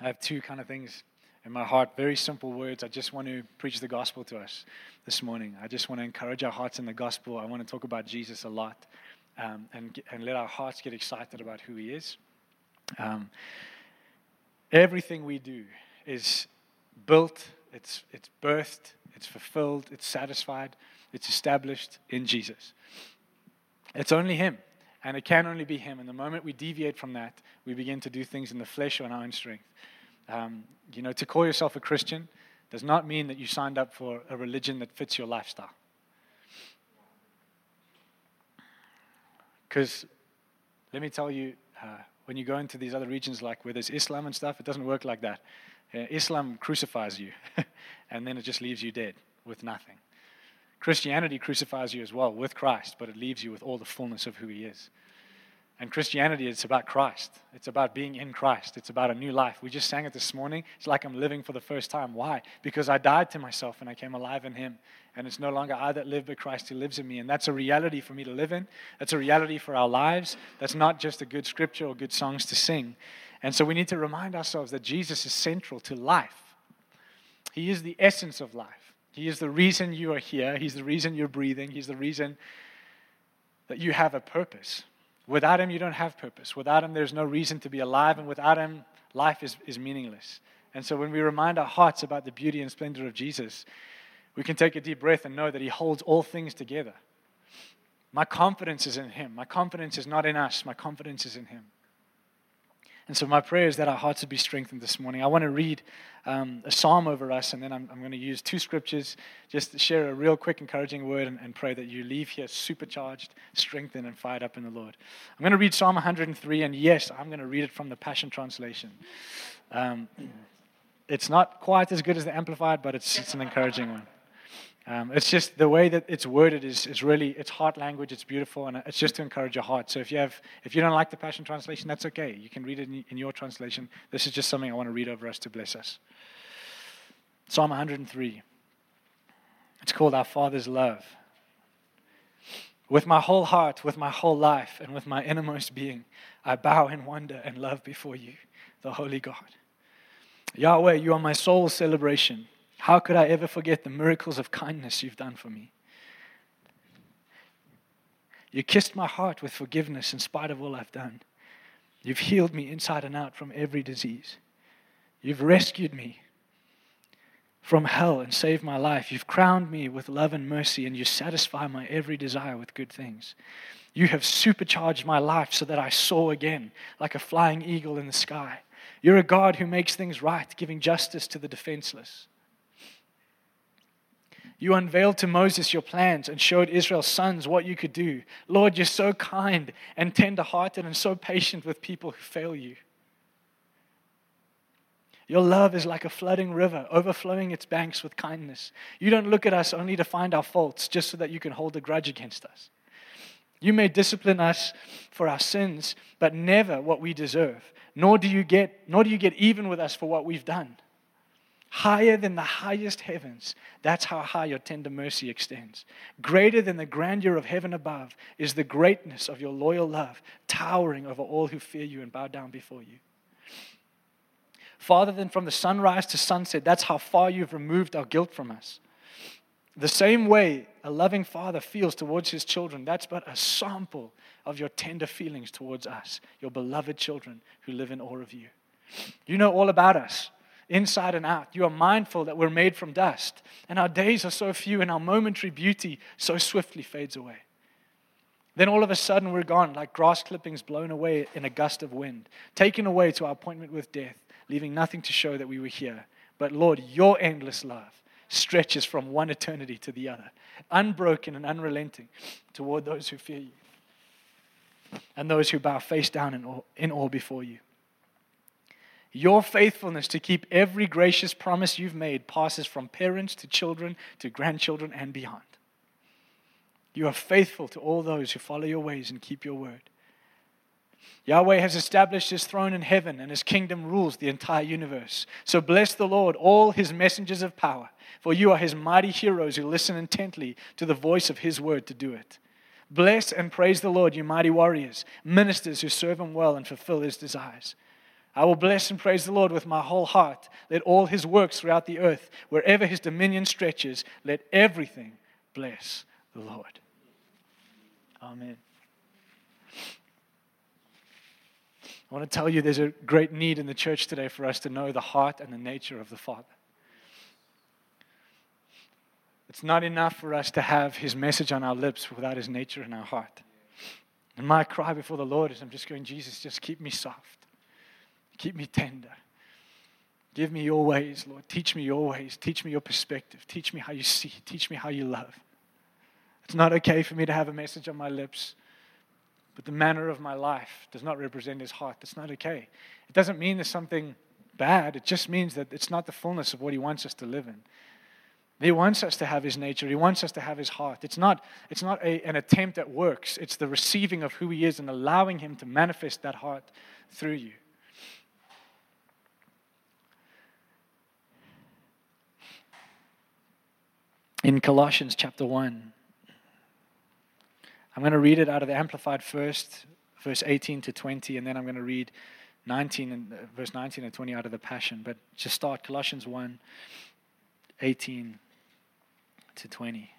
I have two kind of things in my heart, very simple words. I just want to preach the gospel to us this morning. I just want to encourage our hearts in the gospel. I want to talk about Jesus a lot um, and, and let our hearts get excited about who he is. Um, everything we do is built, it's, it's birthed, it's fulfilled, it's satisfied, it's established in Jesus. It's only him. And it can only be Him. And the moment we deviate from that, we begin to do things in the flesh or in our own strength. Um, you know, to call yourself a Christian does not mean that you signed up for a religion that fits your lifestyle. Because let me tell you, uh, when you go into these other regions like where there's Islam and stuff, it doesn't work like that. Uh, Islam crucifies you, and then it just leaves you dead with nothing. Christianity crucifies you as well with Christ, but it leaves you with all the fullness of who He is. And Christianity, it's about Christ. It's about being in Christ. It's about a new life. We just sang it this morning. It's like I'm living for the first time. Why? Because I died to myself and I came alive in Him. And it's no longer I that live, but Christ who lives in me. And that's a reality for me to live in. That's a reality for our lives. That's not just a good scripture or good songs to sing. And so we need to remind ourselves that Jesus is central to life. He is the essence of life. He is the reason you are here. He's the reason you're breathing. He's the reason that you have a purpose. Without Him, you don't have purpose. Without Him, there's no reason to be alive. And without Him, life is, is meaningless. And so when we remind our hearts about the beauty and splendor of Jesus, we can take a deep breath and know that He holds all things together. My confidence is in Him. My confidence is not in us. My confidence is in Him. And so, my prayer is that our hearts would be strengthened this morning. I want to read um, a psalm over us, and then I'm, I'm, going to use two scriptures just to share a real quick, encouraging word and, and, pray that you leave here supercharged, strengthened, and fired up in the Lord. I'm going to read Psalm 103, and yes, I'm going to read it from the Passion Translation. Um, it's not quite as good as the Amplified, but it's, it's an encouraging one. Um, it's just the way that it's worded is, is really it's heart language. It's beautiful, and it's just to encourage your heart. So if you have if you don't like the Passion Translation, that's okay. You can read it in, in your translation. This is just something I want to read over us to bless us. Psalm 103. It's called Our Father's Love. With my whole heart, with my whole life, and with my innermost being, I bow in wonder and love before you, the Holy God. Yahweh, you are my soul's celebration. How could I ever forget the miracles of kindness you've done for me? You kissed my heart with forgiveness in spite of all I've done. You've healed me inside and out from every disease. You've rescued me from hell and saved my life. You've crowned me with love and mercy, and you satisfy my every desire with good things. You have supercharged my life so that I soar again like a flying eagle in the sky. You're a God who makes things right, giving justice to the defenseless. You unveiled to Moses your plans and showed Israel's sons what you could do. Lord, you're so kind and tender hearted and so patient with people who fail you. Your love is like a flooding river, overflowing its banks with kindness. You don't look at us only to find our faults, just so that you can hold a grudge against us. You may discipline us for our sins, but never what we deserve. Nor do you get, nor do you get even with us for what we've done higher than the highest heavens. That's how high your tender mercy extends. Greater than the grandeur of heaven above is the greatness of your loyal love, towering over all who fear you and bow down before you. Farther than from the sunrise to sunset, that's how far you've removed our guilt from us. The same way a loving father feels towards his children, that's but a sample of your tender feelings towards us, your beloved children who live in awe of you. You know all about us inside and out. You are mindful that we're made from dust, and our days are so few, and our momentary beauty so swiftly fades away. Then all of a sudden, we're gone, like grass clippings blown away in a gust of wind, taken away to our appointment with death, leaving nothing to show that we were here. But Lord, your endless love stretches from one eternity to the other, unbroken and unrelenting toward those who fear you and those who bow face down in awe, in awe before you. Your faithfulness to keep every gracious promise you've made passes from parents to children to grandchildren and beyond. You are faithful to all those who follow your ways and keep your word. Yahweh has established his throne in heaven, and his kingdom rules the entire universe. So bless the Lord, all his messengers of power, for you are his mighty heroes who listen intently to the voice of his word to do it. Bless and praise the Lord, you mighty warriors, ministers who serve him well and fulfill his desires. I will bless and praise the Lord with my whole heart. Let all his works throughout the earth, wherever his dominion stretches, let everything bless the Lord. Amen. I want to tell you there's a great need in the church today for us to know the heart and the nature of the Father. It's not enough for us to have his message on our lips without his nature in our heart. And my cry before the Lord is I'm just going, Jesus, just keep me soft. Keep me tender. Give me your ways, Lord. Teach me your ways. Teach me your perspective. Teach me how you see. Teach me how you love. It's not okay for me to have a message on my lips, but the manner of my life does not represent his heart. That's not okay. It doesn't mean there's something bad, it just means that it's not the fullness of what he wants us to live in. He wants us to have his nature. He wants us to have his heart. It's not, it's not a, an attempt at works, it's the receiving of who he is and allowing him to manifest that heart through you. In Colossians chapter 1, I'm going to read it out of the Amplified first, verse 18 to 20, and then I'm going to read 19 and uh, verse 19 and 20 out of the Passion. But just start Colossians 1, 18 to 20.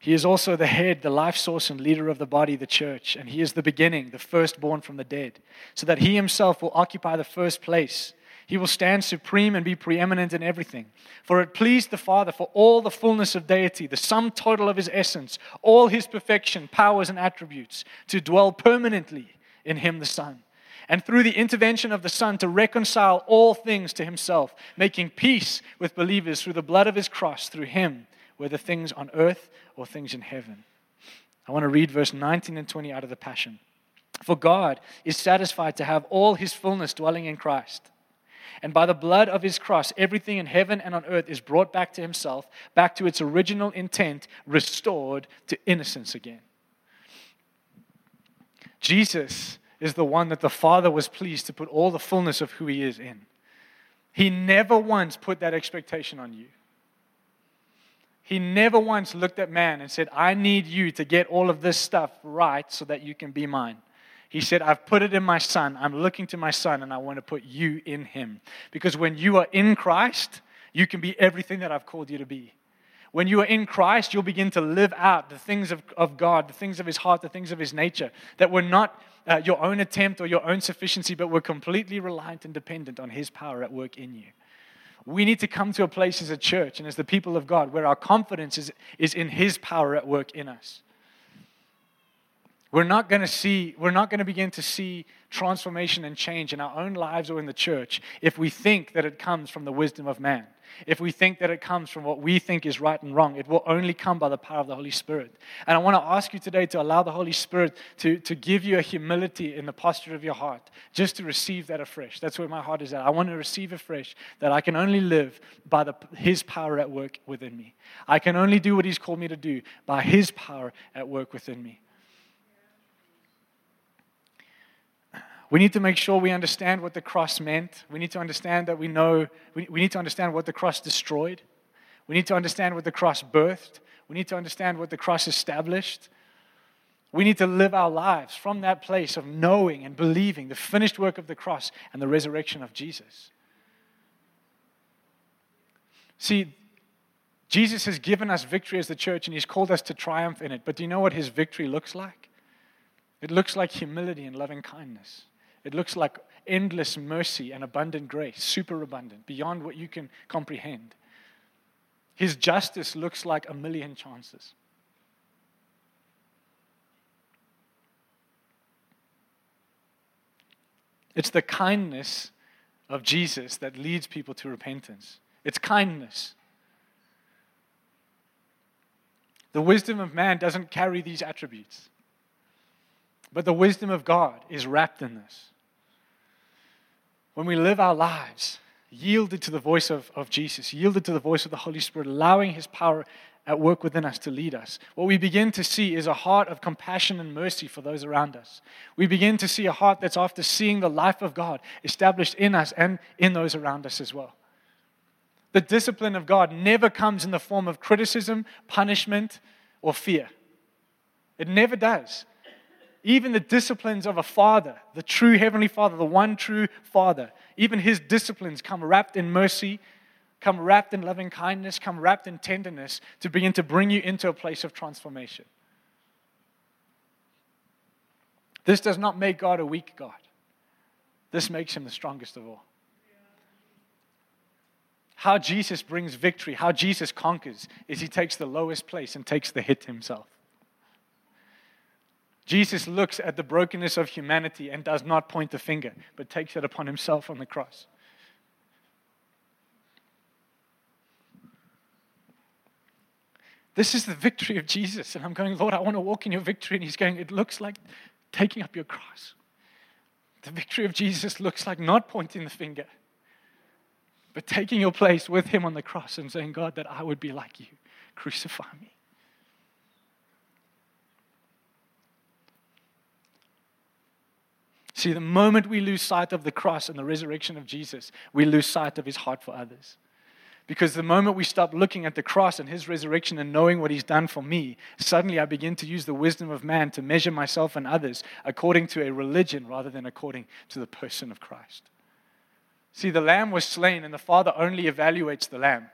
He is also the head, the life source, and leader of the body, the church. And he is the beginning, the firstborn from the dead, so that he himself will occupy the first place. He will stand supreme and be preeminent in everything. For it pleased the Father for all the fullness of deity, the sum total of his essence, all his perfection, powers, and attributes, to dwell permanently in him, the Son and through the intervention of the Son to reconcile all things to himself, making peace with believers through the blood of his cross, through him, whether things on earth or things in heaven. I want to read verse 19 and 20 out of the Passion. For God is satisfied to have all his fullness dwelling in Christ. And by the blood of his cross, everything in heaven and on earth is brought back to himself, back to its original intent, restored to innocence again. Jesus is the one that the Father was pleased to put all the fullness of who He is in. He never once put that expectation on you. He never once looked at man and said, I need you to get all of this stuff right so that you can be mine. He said, I've put it in my son. I'm looking to my son and I want to put you in him. Because when you are in Christ, you can be everything that I've called you to be. When you are in Christ, you'll begin to live out the things of, of God, the things of his heart, the things of his nature that were not uh, your own attempt or your own sufficiency, but we're completely reliant and dependent on His power at work in you. We need to come to a place as a church and as the people of God where our confidence is, is in His power at work in us. We're not going to see, we're not going to begin to see transformation and change in our own lives or in the church if we think that it comes from the wisdom of man. If we think that it comes from what we think is right and wrong, it will only come by the power of the Holy Spirit. And I want to ask you today to allow the Holy Spirit to, to give you a humility in the posture of your heart, just to receive that afresh. That's where my heart is at. I want to receive afresh that I can only live by the, His power at work within me. I can only do what He's called me to do by His power at work within me. We need to make sure we understand what the cross meant. We need to understand that we know, we, we need to understand what the cross destroyed. We need to understand what the cross birthed. We need to understand what the cross established. We need to live our lives from that place of knowing and believing the finished work of the cross and the resurrection of Jesus. See, Jesus has given us victory as the church and he's called us to triumph in it. But do you know what his victory looks like? It looks like humility and loving kindness. It looks like endless mercy and abundant grace, super abundant, beyond what you can comprehend. His justice looks like a million chances. It's the kindness of Jesus that leads people to repentance. It's kindness. The wisdom of man doesn't carry these attributes, but the wisdom of God is wrapped in this when we live our lives yielded to the voice of, of Jesus, yielded to the voice of the Holy Spirit, allowing His power at work within us to lead us, what we begin to see is a heart of compassion and mercy for those around us. We begin to see a heart that's after seeing the life of God established in us and in those around us as well. The discipline of God never comes in the form of criticism, punishment, or fear. It never does. Even the disciplines of a father, the true heavenly father, the one true father, even his disciplines come wrapped in mercy, come wrapped in loving kindness, come wrapped in tenderness to begin to bring you into a place of transformation. This does not make God a weak God. This makes him the strongest of all. How Jesus brings victory, how Jesus conquers, is he takes the lowest place and takes the hit himself. Jesus looks at the brokenness of humanity and does not point the finger, but takes it upon himself on the cross. This is the victory of Jesus. And I'm going, Lord, I want to walk in your victory. And he's going, It looks like taking up your cross. The victory of Jesus looks like not pointing the finger, but taking your place with him on the cross and saying, God, that I would be like you. Crucify me. See, the moment we lose sight of the cross and the resurrection of Jesus, we lose sight of his heart for others. Because the moment we stop looking at the cross and his resurrection and knowing what he's done for me, suddenly I begin to use the wisdom of man to measure myself and others according to a religion rather than according to the person of Christ. See, the lamb was slain, and the Father only evaluates the lamb.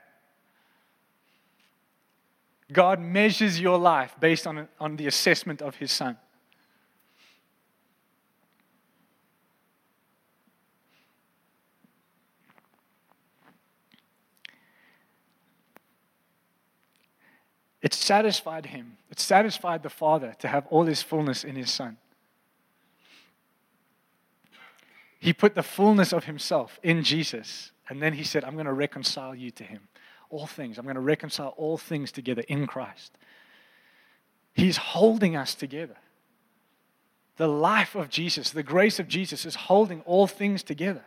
God measures your life based on, on the assessment of his son. It satisfied him. It satisfied the Father to have all his fullness in his Son. He put the fullness of himself in Jesus, and then he said, I'm going to reconcile you to him. All things. I'm going to reconcile all things together in Christ. He's holding us together. The life of Jesus, the grace of Jesus is holding all things together.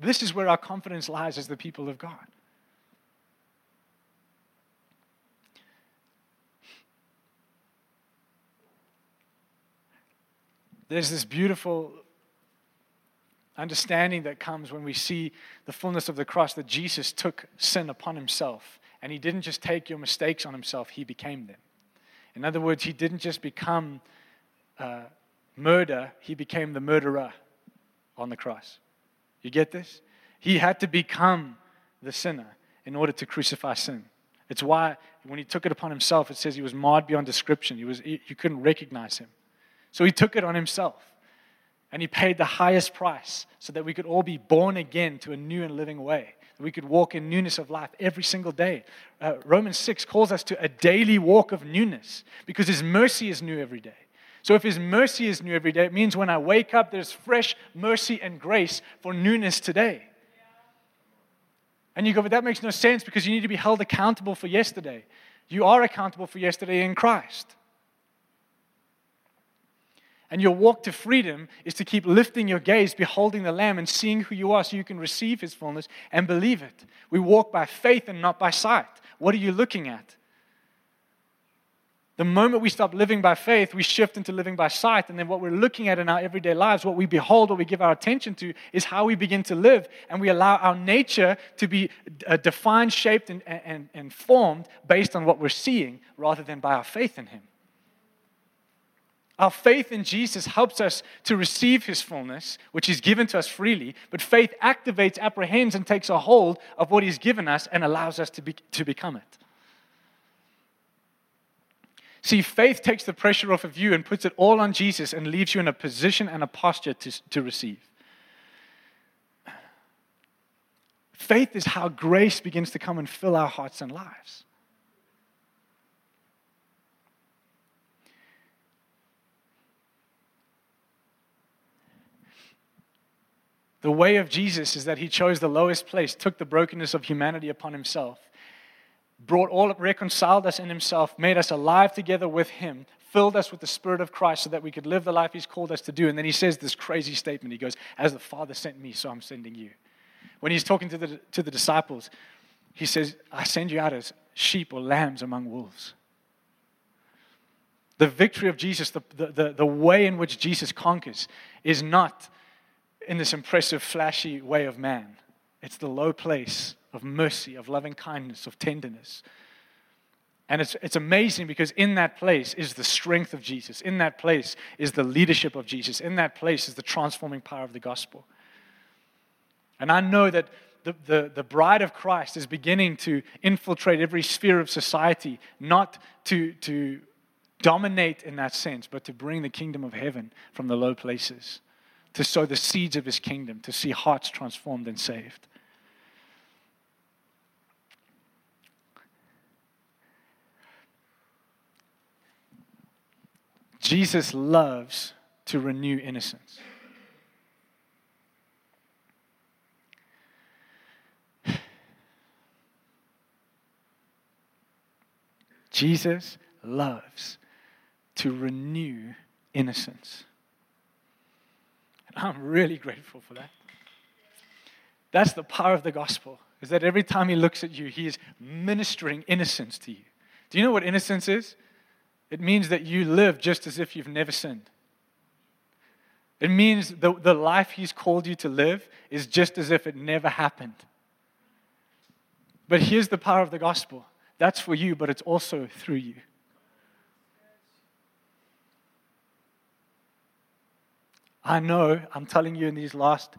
This is where our confidence lies as the people of God. There's this beautiful understanding that comes when we see the fullness of the cross that Jesus took sin upon himself. And he didn't just take your mistakes on himself, he became them. In other words, he didn't just become uh, murder, he became the murderer on the cross. You get this? He had to become the sinner in order to crucify sin. It's why when he took it upon himself, it says he was marred beyond description. He was, you couldn't recognize him. So he took it on himself. And he paid the highest price so that we could all be born again to a new and living way. We could walk in newness of life every single day. Uh, Romans 6 calls us to a daily walk of newness because his mercy is new every day. So if his mercy is new every day, it means when I wake up, there's fresh mercy and grace for newness today. And you go, but that makes no sense because you need to be held accountable for yesterday. You are accountable for yesterday in Christ. And your walk to freedom is to keep lifting your gaze, beholding the Lamb, and seeing who you are so you can receive His fullness and believe it. We walk by faith and not by sight. What are you looking at? The moment we stop living by faith, we shift into living by sight. And then what we're looking at in our everyday lives, what we behold, what we give our attention to, is how we begin to live. And we allow our nature to be uh, defined, shaped, and, and, and formed based on what we're seeing rather than by our faith in Him. Our faith in Jesus helps us to receive his fullness, which is given to us freely, but faith activates, apprehends, and takes a hold of what he's given us and allows us to, be, to become it. See, faith takes the pressure off of you and puts it all on Jesus and leaves you in a position and a posture to, to receive. Faith is how grace begins to come and fill our hearts and lives. The way of Jesus is that he chose the lowest place, took the brokenness of humanity upon himself, brought all, reconciled us in himself, made us alive together with him, filled us with the Spirit of Christ so that we could live the life he's called us to do. And then he says this crazy statement. He goes, As the Father sent me, so I'm sending you. When he's talking to the, to the disciples, he says, I send you out as sheep or lambs among wolves. The victory of Jesus, the, the, the, the way in which Jesus conquers, is not in this impressive, flashy way of man. It's the low place of mercy, of loving kindness, of tenderness. And it's, it's amazing because in that place is the strength of Jesus. In that place is the leadership of Jesus. In that place is the transforming power of the gospel. And I know that the, the, the bride of Christ is beginning to infiltrate every sphere of society, not to, to dominate in that sense, but to bring the kingdom of heaven from the low places, to sow the seeds of his kingdom, to see hearts transformed and saved. Jesus loves to renew innocence. Jesus loves to renew innocence. I'm really grateful for that. That's the power of the gospel, is that every time he looks at you, he is ministering innocence to you. Do you know what innocence is? It means that you live just as if you've never sinned. It means the, the life He's called you to live is just as if it never happened. But here's the power of the gospel that's for you, but it's also through you. I know, I'm telling you in these last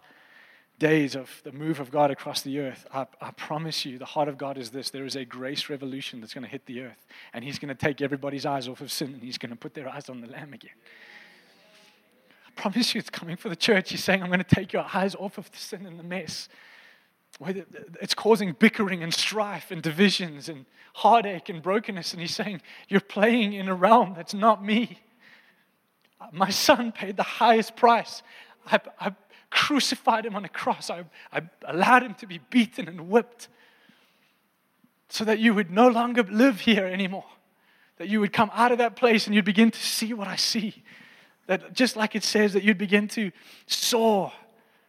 days of the move of God across the earth, I, I, promise you, the heart of God is this there is a grace revolution that's going to hit the earth. And He's going to take everybody's eyes off of sin and He's going to put their eyes on the Lamb again. I promise you, it's coming for the church. He's saying, I'm going to take your eyes off of the sin and the mess. It's causing bickering and strife and divisions and heartache and brokenness. And He's saying, You're playing in a realm that's not me. My son paid the highest price. I, I crucified him on a cross. I, I allowed him to be beaten and whipped so that you would no longer live here anymore. That you would come out of that place and you'd begin to see what I see. That just like it says, that you'd begin to soar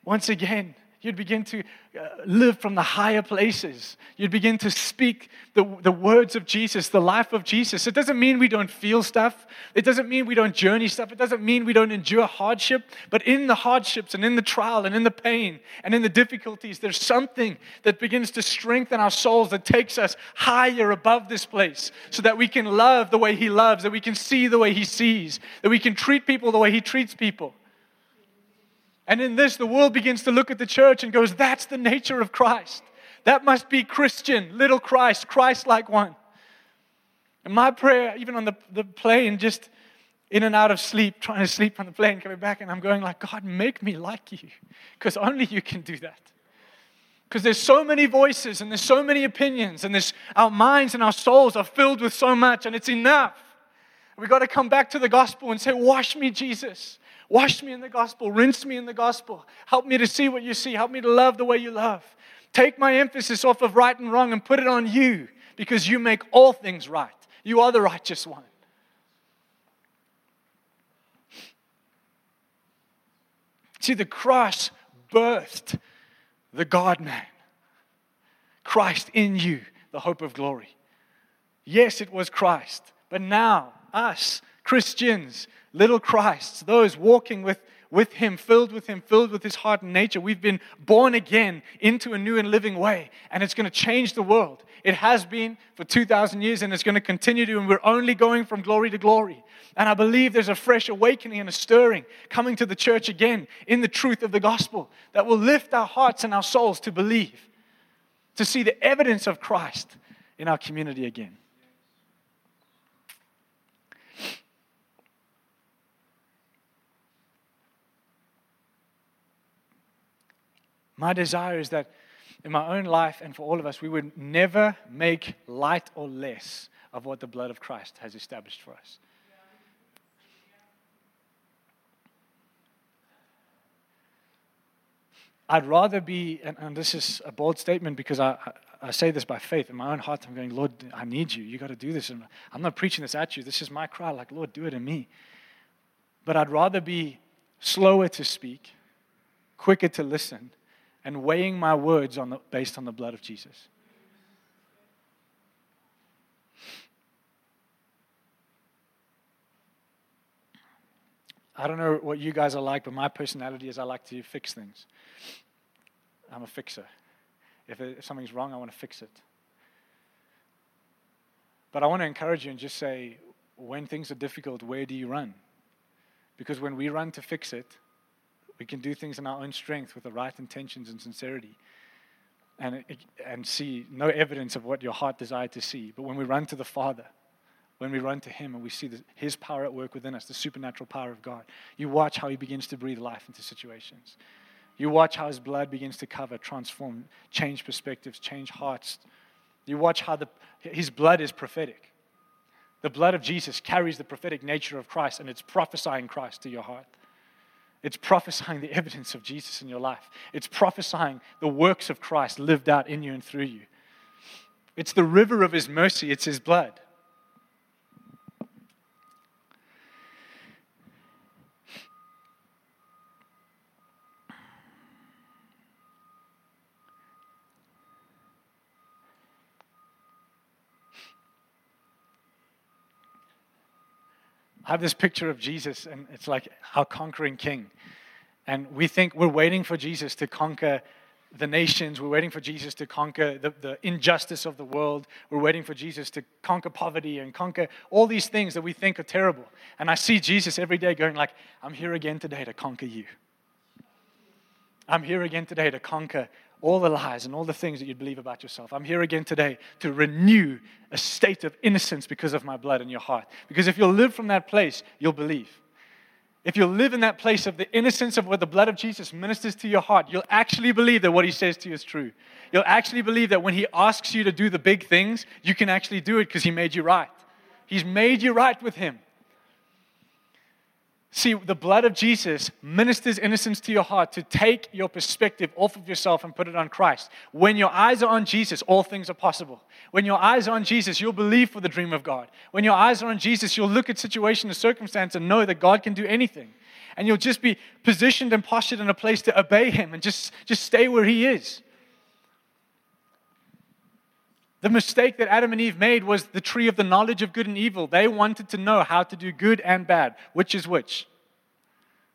once again You'd begin to uh, live from the higher places. You'd begin to speak the, the words of Jesus, the life of Jesus. It doesn't mean we don't feel stuff. It doesn't mean we don't journey stuff. It doesn't mean we don't endure hardship. But in the hardships and in the trial and in the pain and in the difficulties, there's something that begins to strengthen our souls that takes us higher above this place so that we can love the way He loves, that we can see the way He sees, that we can treat people the way He treats people. And in this, the world begins to look at the church and goes, That's the nature of Christ. That must be Christian, little Christ, Christ like one. And my prayer, even on the, the plane, just in and out of sleep, trying to sleep on the plane, coming back, and I'm going like, God, make me like you. Because only you can do that. Because there's so many voices and there's so many opinions, and there's, our minds and our souls are filled with so much, and it's enough. We've got to come back to the gospel and say, Wash me, Jesus. Wash me in the gospel. Rinse me in the gospel. Help me to see what you see. Help me to love the way you love. Take my emphasis off of right and wrong and put it on you because you make all things right. You are the righteous one. See, the cross birthed the God man. Christ in you, the hope of glory. Yes, it was Christ, but now, us, Christians, little Christs, those walking with, with Him, filled with Him, filled with His heart and nature. We've been born again into a new and living way, and it's going to change the world. It has been for 2,000 years, and it's going to continue to, and we're only going from glory to glory. And I believe there's a fresh awakening and a stirring coming to the church again in the truth of the gospel that will lift our hearts and our souls to believe, to see the evidence of Christ in our community again. My desire is that in my own life and for all of us, we would never make light or less of what the blood of Christ has established for us. I'd rather be, and, and, this is a bold statement because I, I, I, say this by faith. In my own heart, I'm going, Lord, I need you. You got to do this. And I'm not preaching this at you. This is my cry, like, Lord, do it in me. But I'd rather be slower to speak, quicker to listen, and weighing my words on the, based on the blood of Jesus. I don't know what you guys are like, but my personality is I like to fix things. I'm a fixer. If, it, if something's wrong, I want to fix it. But I want to encourage you and just say, when things are difficult, where do you run? Because when we run to fix it, we can do things in our own strength with the right intentions and sincerity and, and see no evidence of what your heart desired to see. But when we run to the Father, when we run to Him and we see the, His power at work within us, the supernatural power of God, you watch how He begins to breathe life into situations. You watch how His blood begins to cover, transform, change perspectives, change hearts. You watch how the, His blood is prophetic. The blood of Jesus carries the prophetic nature of Christ, and it's prophesying Christ to your heart. It's prophesying the evidence of Jesus in your life. It's prophesying the works of Christ lived out in you and through you. It's the river of His mercy, it's His blood. I have this picture of Jesus, and it's like our conquering king. And we think we're waiting for Jesus to conquer the nations. We're waiting for Jesus to conquer the, the injustice of the world. We're waiting for Jesus to conquer poverty and conquer all these things that we think are terrible. And I see Jesus every day going like, I'm here again today to conquer you. I'm here again today to conquer all the lies and all the things that you believe about yourself. I'm here again today to renew a state of innocence because of my blood in your heart. Because if you'll live from that place, you'll believe. If you'll live in that place of the innocence of what the blood of Jesus ministers to your heart, you'll actually believe that what he says to you is true. You'll actually believe that when he asks you to do the big things, you can actually do it because he made you right. He's made you right with him. See, the blood of Jesus ministers innocence to your heart to take your perspective off of yourself and put it on Christ. When your eyes are on Jesus, all things are possible. When your eyes are on Jesus, you'll believe for the dream of God. When your eyes are on Jesus, you'll look at situation and circumstance and know that God can do anything. And you'll just be positioned and postured in a place to obey Him and just, just stay where He is. The mistake that Adam and Eve made was the tree of the knowledge of good and evil. They wanted to know how to do good and bad, which is which.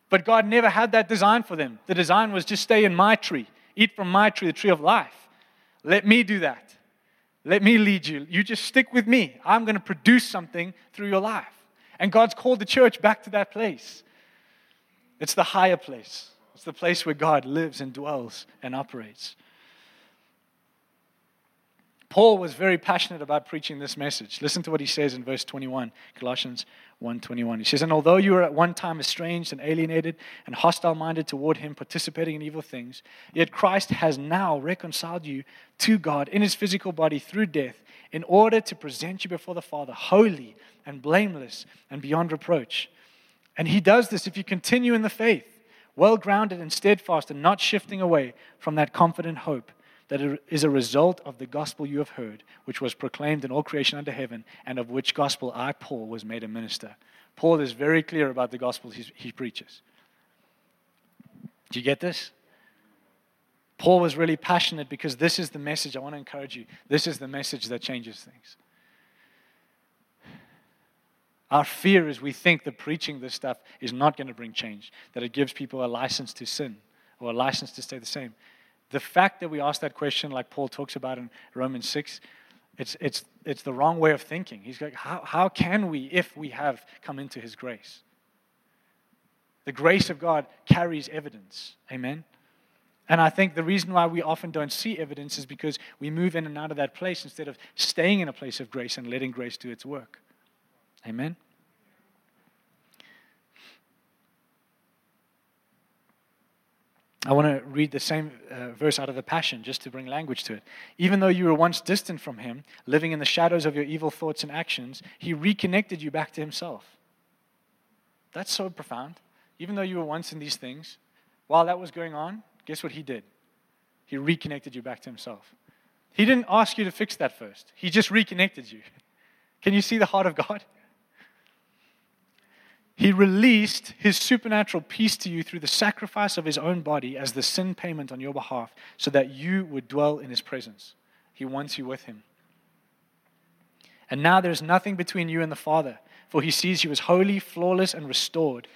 But God never had that design for them. The design was just stay in my tree, eat from my tree, the tree of life. Let me do that. Let me lead you. You just stick with me. I'm going to produce something through your life. And God's called the church back to that place. It's the higher place, it's the place where God lives and dwells and operates. Paul was very passionate about preaching this message. Listen to what he says in verse 21, Colossians 1:21. He says, "And although you were at one time estranged and alienated and hostile-minded toward him, participating in evil things, yet Christ has now reconciled you to God in his physical body through death, in order to present you before the Father holy and blameless and beyond reproach." And he does this if you continue in the faith, well grounded and steadfast and not shifting away from that confident hope that is a result of the gospel you have heard, which was proclaimed in all creation under heaven, and of which gospel I, Paul, was made a minister. Paul is very clear about the gospel he preaches. Do you get this? Paul was really passionate because this is the message. I want to encourage you. This is the message that changes things. Our fear is we think that preaching this stuff is not going to bring change, that it gives people a license to sin or a license to stay the same the fact that we ask that question, like Paul talks about in Romans 6, it's, it's, it's the wrong way of thinking. He's like, how, how can we if we have come into his grace? The grace of God carries evidence. Amen? And I think the reason why we often don't see evidence is because we move in and out of that place instead of staying in a place of grace and letting grace do its work. Amen? I want to read the same uh, verse out of the Passion just to bring language to it. Even though you were once distant from Him, living in the shadows of your evil thoughts and actions, He reconnected you back to Himself. That's so profound. Even though you were once in these things, while that was going on, guess what He did? He reconnected you back to Himself. He didn't ask you to fix that first, He just reconnected you. Can you see the heart of God? He released his supernatural peace to you through the sacrifice of his own body as the sin payment on your behalf so that you would dwell in his presence. He wants you with him. And now there is nothing between you and the Father, for he sees you as holy, flawless, and restored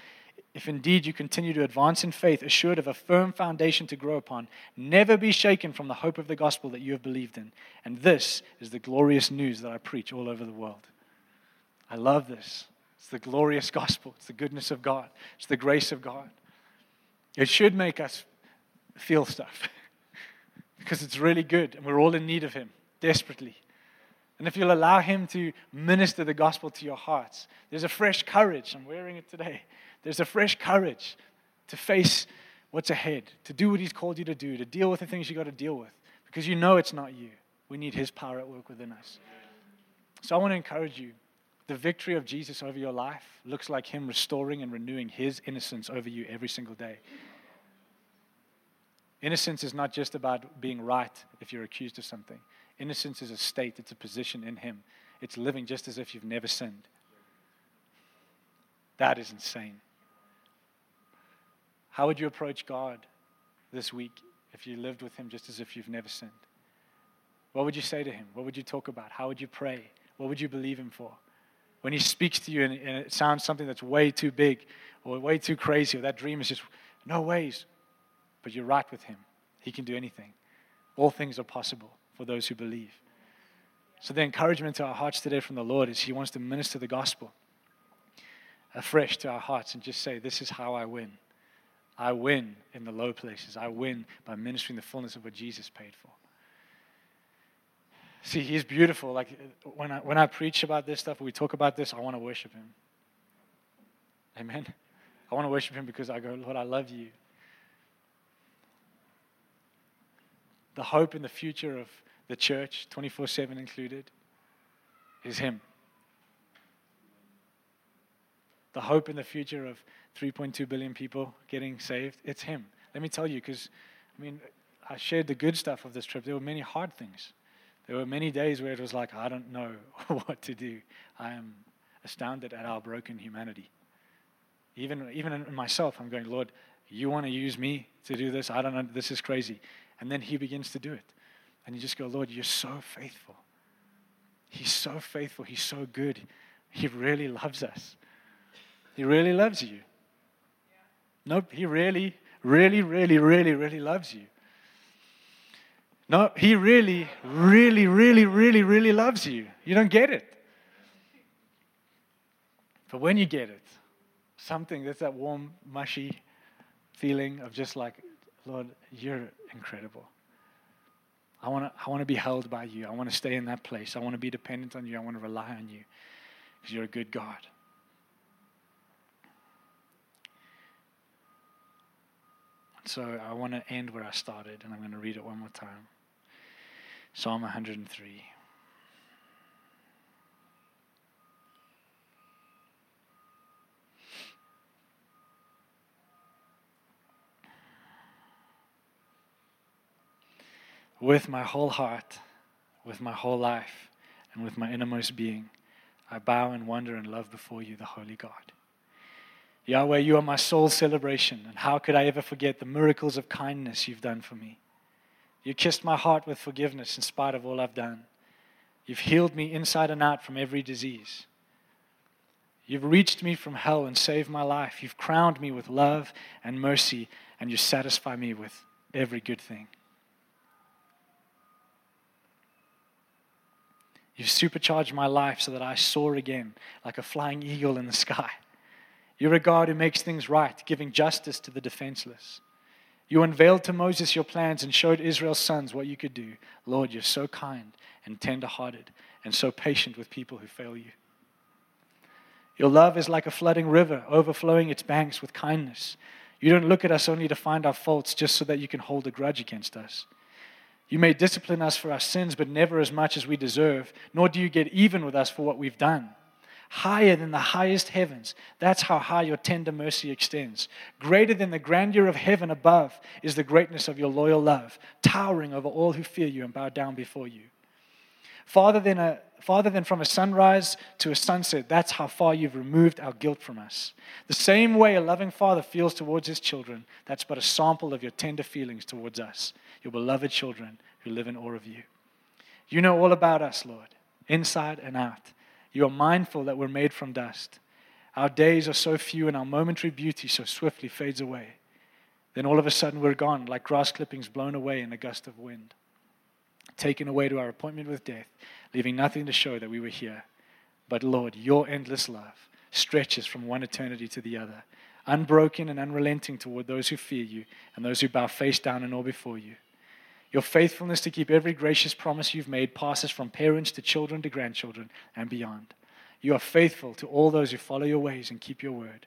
If indeed you continue to advance in faith, assured of a firm foundation to grow upon, never be shaken from the hope of the gospel that you have believed in. And this is the glorious news that I preach all over the world. I love this. It's the glorious gospel, it's the goodness of God, it's the grace of God. It should make us feel stuff because it's really good and we're all in need of Him desperately. And if you'll allow Him to minister the gospel to your hearts, there's a fresh courage. I'm wearing it today. There's a fresh courage to face what's ahead, to do what He's called you to do, to deal with the things you've got to deal with, because you know it's not you. We need His power at work within us. So I want to encourage you. The victory of Jesus over your life looks like Him restoring and renewing His innocence over you every single day. Innocence is not just about being right if you're accused of something. Innocence is a state, it's a position in Him. It's living just as if you've never sinned. That is insane. How would you approach God this week if you lived with Him just as if you've never sinned? What would you say to Him? What would you talk about? How would you pray? What would you believe Him for? When He speaks to you and, and it sounds something that's way too big or way too crazy, or that dream is just no ways, but you're right with Him. He can do anything. All things are possible for those who believe. So, the encouragement to our hearts today from the Lord is He wants to minister the gospel afresh to our hearts and just say, This is how I win. I win in the low places. I win by ministering the fullness of what Jesus paid for. See, He's beautiful. Like when I, when I preach about this stuff, we talk about this, I want to worship Him. Amen. I want to worship Him because I go, Lord, I love you. The hope in the future of the church, 24 7 included, is Him. The hope in the future of 3.2 billion people getting saved, it's Him. Let me tell you, because, I mean, I shared the good stuff of this trip. There were many hard things. There were many days where it was like, I don't know what to do. I am astounded at our broken humanity. Even, even in myself, I'm going, Lord, you want to use me to do this? I don't know. This is crazy. And then He begins to do it. And you just go, Lord, you're so faithful. He's so faithful. He's so good. He really loves us. He really loves you. Nope, he really, really, really, really, really loves you. No, he really, really, really, really, really loves you. You don't get it. But when you get it, something that's that warm, mushy feeling of just like, Lord, you're incredible. I want to I want to be held by you. I want to stay in that place. I want to be dependent on you. I want to rely on you because you're a good God. So I want to end where I started, and I'm going to read it one more time. Psalm 103. With my whole heart, with my whole life, and with my innermost being, I bow and wonder and love before you, the Holy God. Yahweh, you are my soul's celebration, and how could I ever forget the miracles of kindness you've done for me? You kissed my heart with forgiveness in spite of all I've done. You've healed me inside and out from every disease. You've reached me from hell and saved my life. You've crowned me with love and mercy, and you satisfy me with every good thing. You've supercharged my life so that I soar again like a flying eagle in the sky. You're a God who makes things right, giving justice to the defenseless. You unveiled to Moses your plans and showed Israel's sons what you could do. Lord, you're so kind and tender hearted and so patient with people who fail you. Your love is like a flooding river, overflowing its banks with kindness. You don't look at us only to find our faults just so that you can hold a grudge against us. You may discipline us for our sins, but never as much as we deserve, nor do you get even with us for what we've done higher than the highest heavens. That's how high your tender mercy extends. Greater than the grandeur of heaven above is the greatness of your loyal love, towering over all who fear you and bow down before you. Farther than, a, farther than from a sunrise to a sunset, that's how far you've removed our guilt from us. The same way a loving father feels towards his children, that's but a sample of your tender feelings towards us, your beloved children who live in awe of you. You know all about us, Lord, inside and out. You are mindful that we're made from dust. Our days are so few and our momentary beauty so swiftly fades away. Then all of a sudden we're gone, like grass clippings blown away in a gust of wind, taken away to our appointment with death, leaving nothing to show that we were here. But Lord, your endless love stretches from one eternity to the other, unbroken and unrelenting toward those who fear you and those who bow face down and awe before you. Your faithfulness to keep every gracious promise you've made passes from parents to children to grandchildren and beyond. You are faithful to all those who follow your ways and keep your word.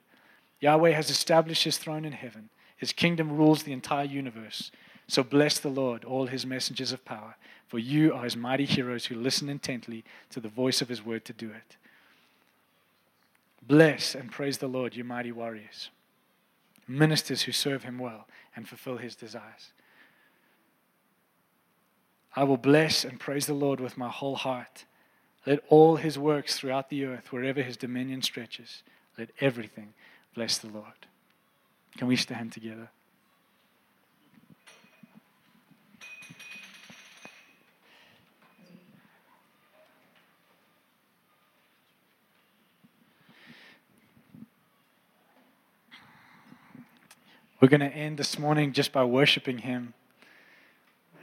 Yahweh has established his throne in heaven. His kingdom rules the entire universe. So bless the Lord, all his messengers of power, for you are his mighty heroes who listen intently to the voice of his word to do it. Bless and praise the Lord, you mighty warriors, ministers who serve him well and fulfill his desires. I will bless and praise the Lord with my whole heart. Let all his works throughout the earth, wherever his dominion stretches, let everything bless the Lord. Can we stand together? We're going to end this morning just by worshiping him.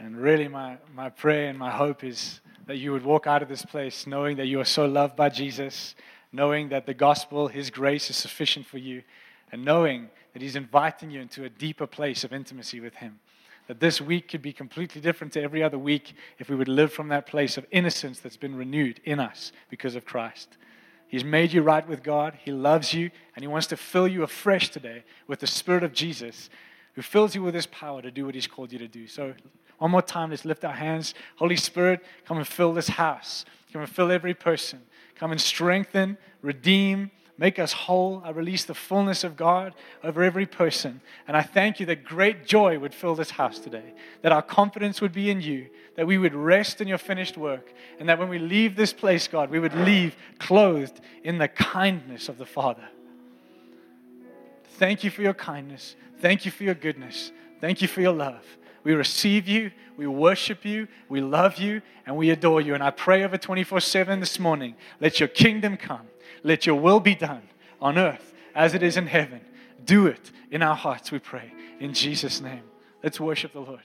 And really, my, my prayer and my hope is that you would walk out of this place knowing that you are so loved by Jesus, knowing that the gospel, His grace, is sufficient for you, and knowing that He's inviting you into a deeper place of intimacy with Him. That this week could be completely different to every other week if we would live from that place of innocence that's been renewed in us because of Christ. He's made you right with God. He loves you, and He wants to fill you afresh today with the Spirit of Jesus, who fills you with His power to do what He's called you to do. So one more time, let's lift our hands. Holy Spirit, come and fill this house. Come and fill every person. Come and strengthen, redeem, make us whole. I release the fullness of God over every person. And I thank you that great joy would fill this house today, that our confidence would be in you, that we would rest in your finished work, and that when we leave this place, God, we would leave clothed in the kindness of the Father. Thank you for your kindness. Thank you for your goodness. Thank you for your love. We receive you, we worship you, we love you, and we adore you. And I pray over 24 7 this morning let your kingdom come, let your will be done on earth as it is in heaven. Do it in our hearts, we pray. In Jesus' name. Let's worship the Lord.